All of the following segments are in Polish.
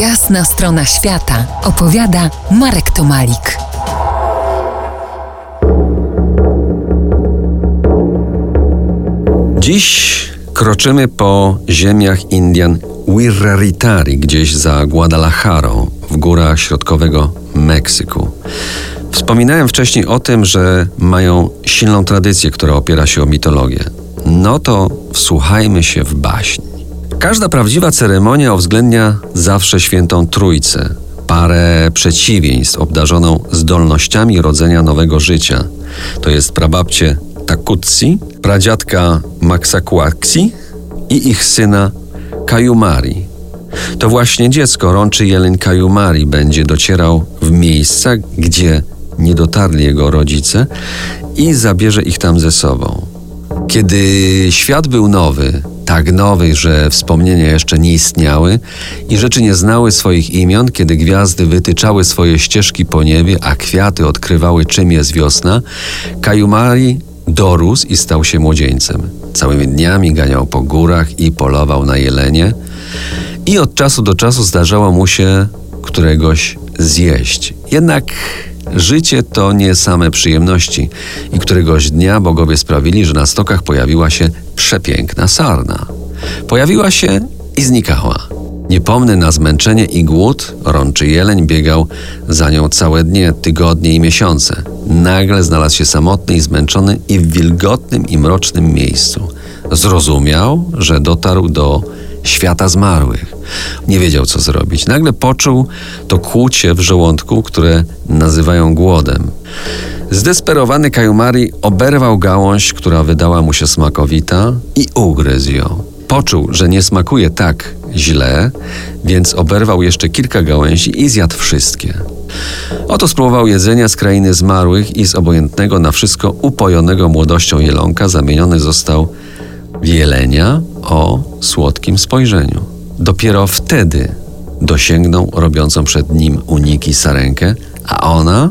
Jasna strona świata opowiada Marek Tomalik. Dziś kroczymy po ziemiach Indian Wirraritari, gdzieś za Guadalajara, w górach środkowego Meksyku. Wspominałem wcześniej o tym, że mają silną tradycję, która opiera się o mitologię. No to wsłuchajmy się w baśń. Każda prawdziwa ceremonia uwzględnia zawsze świętą trójcę, parę przeciwieństw obdarzoną zdolnościami rodzenia nowego życia. To jest prababcie Takutsi, pradziadka Maxakwaksi i ich syna Kayumari. To właśnie dziecko rączy jeleń Kayumari będzie docierał w miejsca, gdzie nie dotarli jego rodzice i zabierze ich tam ze sobą. Kiedy świat był nowy, tak nowy, że wspomnienia jeszcze nie istniały i rzeczy nie znały swoich imion, kiedy gwiazdy wytyczały swoje ścieżki po niebie, a kwiaty odkrywały czym jest wiosna, Kayumari dorósł i stał się młodzieńcem. Całymi dniami ganiał po górach i polował na jelenie i od czasu do czasu zdarzało mu się któregoś zjeść. Jednak Życie to nie same przyjemności i któregoś dnia bogowie sprawili, że na stokach pojawiła się przepiękna sarna. Pojawiła się i znikała. Niepomny na zmęczenie i głód, rączy jeleń biegał za nią całe dnie, tygodnie i miesiące. Nagle znalazł się samotny i zmęczony i w wilgotnym i mrocznym miejscu. Zrozumiał, że dotarł do świata zmarłych. Nie wiedział, co zrobić. Nagle poczuł to kłucie w żołądku, które nazywają głodem. Zdesperowany Kajumari oberwał gałąź, która wydała mu się smakowita i ugryzł ją. Poczuł, że nie smakuje tak źle, więc oberwał jeszcze kilka gałęzi i zjadł wszystkie. Oto spróbował jedzenia z krainy zmarłych i z obojętnego na wszystko upojonego młodością jelonka zamieniony został w jelenia o słodkim spojrzeniu. Dopiero wtedy dosięgnął robiącą przed nim uniki sarenkę, a ona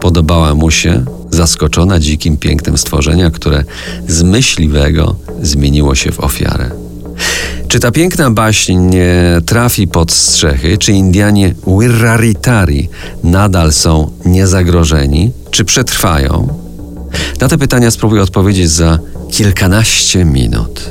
podobała mu się, zaskoczona dzikim pięknem stworzenia, które z myśliwego zmieniło się w ofiarę. Czy ta piękna baśń nie trafi pod strzechy? Czy Indianie Wirraritari nadal są niezagrożeni? Czy przetrwają? Na te pytania spróbuję odpowiedzieć za kilkanaście minut.